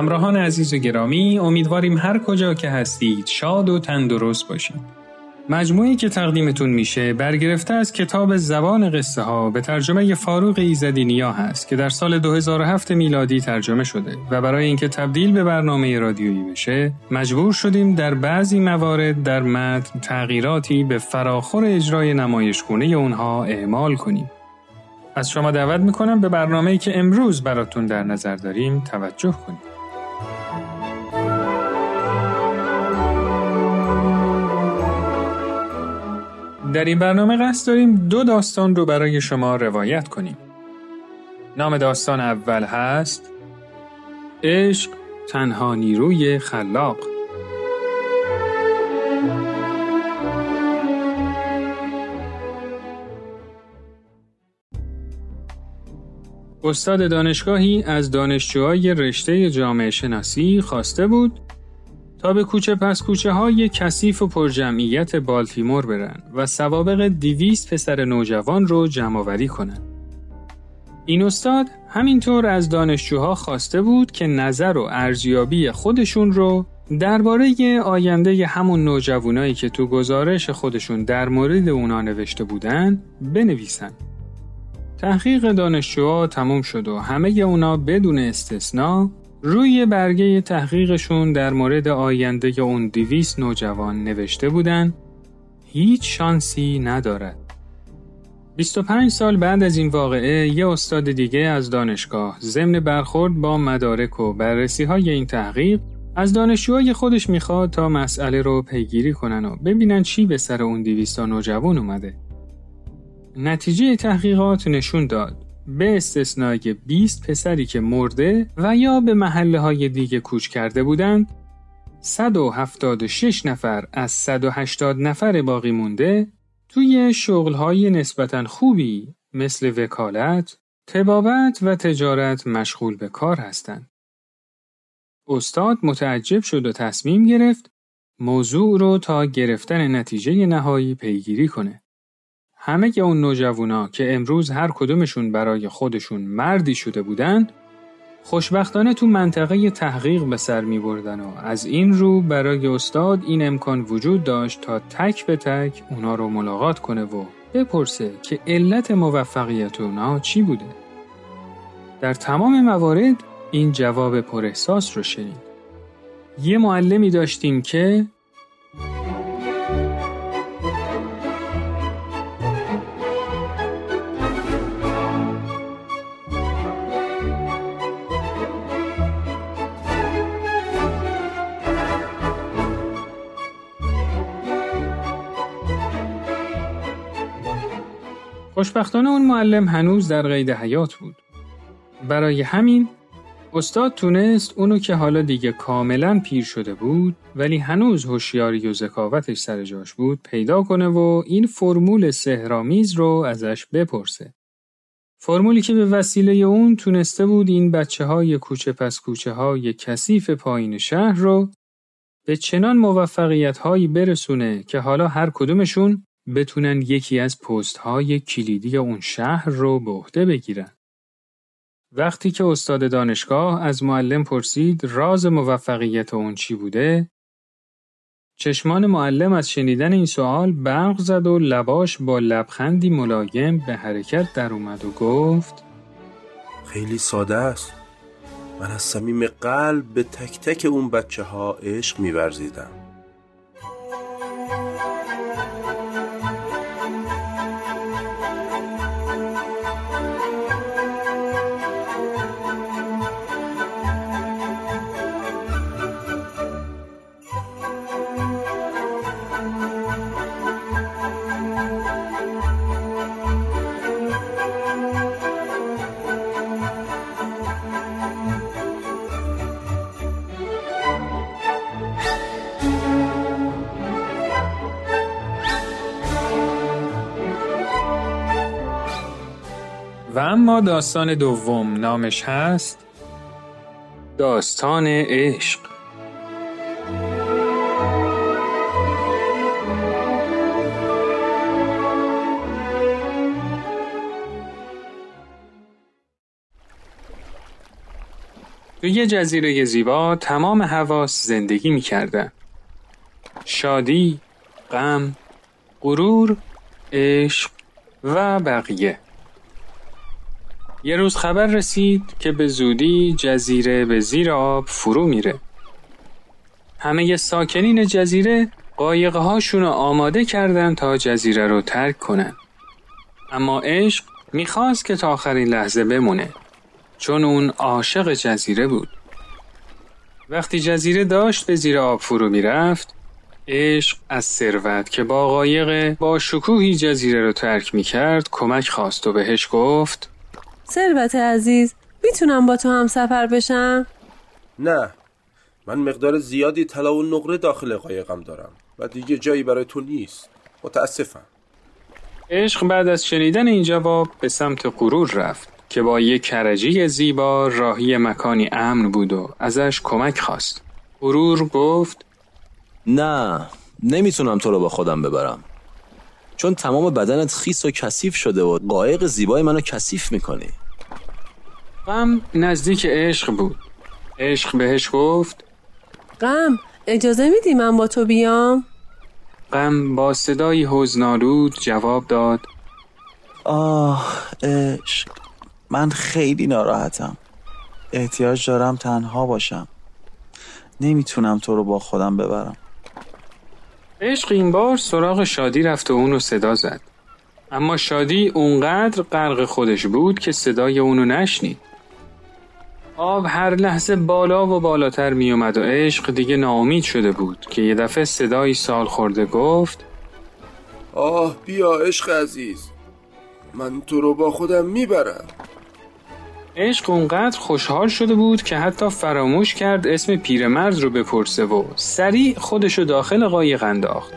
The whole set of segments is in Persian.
همراهان عزیز و گرامی امیدواریم هر کجا که هستید شاد و تندرست باشید. مجموعی که تقدیمتون میشه برگرفته از کتاب زبان قصه ها به ترجمه فاروق ایزدی نیا هست که در سال 2007 میلادی ترجمه شده و برای اینکه تبدیل به برنامه رادیویی بشه مجبور شدیم در بعضی موارد در متن تغییراتی به فراخور اجرای نمایشگونه اونها اعمال کنیم. از شما دعوت می‌کنم به برنامه‌ای که امروز براتون در نظر داریم توجه کنید. در این برنامه قصد داریم دو داستان رو برای شما روایت کنیم. نام داستان اول هست عشق تنها نیروی خلاق استاد دانشگاهی از دانشجوهای رشته جامعه شناسی خواسته بود تا به کوچه پس کوچه های کثیف و پرجمعیت بالتیمور برن و سوابق دیویست پسر نوجوان رو جمعآوری کنن. این استاد همینطور از دانشجوها خواسته بود که نظر و ارزیابی خودشون رو درباره آینده همون نوجوانایی که تو گزارش خودشون در مورد اونا نوشته بودن بنویسن. تحقیق دانشجوها تموم شد و همه اونا بدون استثنا روی برگه تحقیقشون در مورد آینده اون دیویس نوجوان نوشته بودن هیچ شانسی ندارد. 25 سال بعد از این واقعه یه استاد دیگه از دانشگاه ضمن برخورد با مدارک و بررسی های این تحقیق از دانشجوهای خودش می‌خواد تا مسئله رو پیگیری کنن و ببینن چی به سر اون دیویستا نوجوان اومده. نتیجه تحقیقات نشون داد به استثنای 20 پسری که مرده و یا به محله های دیگه کوچ کرده بودند 176 نفر از 180 نفر باقی مونده توی شغلهای نسبتا خوبی مثل وکالت، تبابت و تجارت مشغول به کار هستند. استاد متعجب شد و تصمیم گرفت موضوع رو تا گرفتن نتیجه نهایی پیگیری کنه. همه اون نوجوانا که امروز هر کدومشون برای خودشون مردی شده بودند خوشبختانه تو منطقه تحقیق به سر می بردن و از این رو برای استاد این امکان وجود داشت تا تک به تک اونا رو ملاقات کنه و بپرسه که علت موفقیت اونا چی بوده. در تمام موارد این جواب پر احساس رو شنید. یه معلمی داشتیم که خوشبختانه اون معلم هنوز در قید حیات بود. برای همین استاد تونست اونو که حالا دیگه کاملا پیر شده بود ولی هنوز هوشیاری و ذکاوتش سر جاش بود پیدا کنه و این فرمول سهرامیز رو ازش بپرسه. فرمولی که به وسیله اون تونسته بود این بچه های کوچه پس کوچه های کثیف پایین شهر رو به چنان موفقیت هایی برسونه که حالا هر کدومشون بتونن یکی از پست های کلیدی اون شهر رو به عهده بگیرن. وقتی که استاد دانشگاه از معلم پرسید راز موفقیت اون چی بوده، چشمان معلم از شنیدن این سوال برق زد و لباش با لبخندی ملایم به حرکت در اومد و گفت خیلی ساده است. من از صمیم قلب به تک تک اون بچه ها عشق میورزیدم. اما داستان دوم نامش هست داستان عشق تو یه جزیره زیبا تمام حواس زندگی می‌کردن. شادی، غم، غرور، عشق و بقیه. یه روز خبر رسید که به زودی جزیره به زیر آب فرو میره. همه ساکنین جزیره قایقه هاشون رو آماده کردن تا جزیره رو ترک کنن. اما عشق می‌خواست که تا آخرین لحظه بمونه چون اون عاشق جزیره بود. وقتی جزیره داشت به زیر آب فرو می‌رفت عشق از ثروت که با قایق با شکوهی جزیره رو ترک می‌کرد کمک خواست و بهش گفت ثروت عزیز می‌تونم با تو هم سفر بشم؟ نه من مقدار زیادی طلا و نقره داخل قایقم دارم و دیگه جایی برای تو نیست. متاسفم. عشق بعد از شنیدن این جواب به سمت غرور رفت که با یک کرجی زیبا راهی مکانی امن بود و ازش کمک خواست. غرور گفت نه نمی‌تونم تو رو با خودم ببرم. چون تمام بدنت خیس و کثیف شده و قایق زیبای منو کثیف می‌کنی. غم نزدیک عشق بود. عشق بهش گفت غم اجازه میدی من با تو بیام؟ غم با صدایی حزنالود جواب داد آه عشق من خیلی ناراحتم. احتیاج دارم تنها باشم. نمی‌تونم تو رو با خودم ببرم. عشق این بار سراغ شادی رفت و اونو صدا زد. اما شادی اونقدر غرق خودش بود که صدای اونو نشنید. آب هر لحظه بالا و بالاتر می اومد و عشق دیگه ناامید شده بود که یه دفعه صدایی سال خورده گفت آه بیا عشق عزیز من تو رو با خودم می‌برم. عشق اونقدر خوشحال شده بود که حتی فراموش کرد اسم پیرمرد رو بپرسه و سریع خودشو داخل قایق انداخت.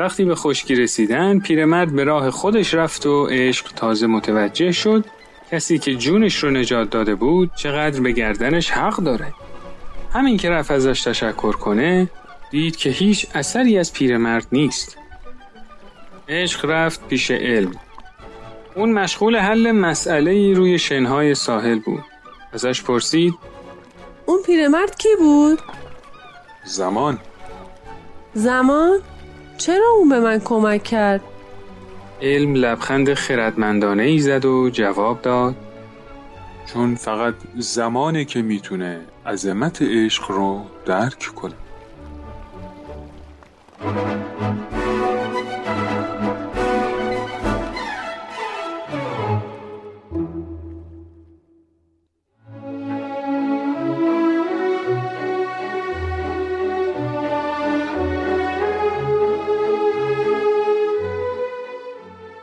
وقتی به خشکی رسیدن پیرمرد به راه خودش رفت و عشق تازه متوجه شد. کسی که جونش رو نجات داده بود چقدر به گردنش حق داره. همین که رفت ازش تشکر کنه دید که هیچ اثری از پیرمرد نیست. عشق رفت پیش علم. اون مشغول حل مسئله روی شنهای ساحل بود. ازش پرسید اون پیرمرد کی بود؟ زمان. زمان؟ چرا اون به من کمک کرد؟ علم لبخند خردمندانه ای زد و جواب داد چون فقط زمانه که می‌تونه عظمت عشق رو درک کنه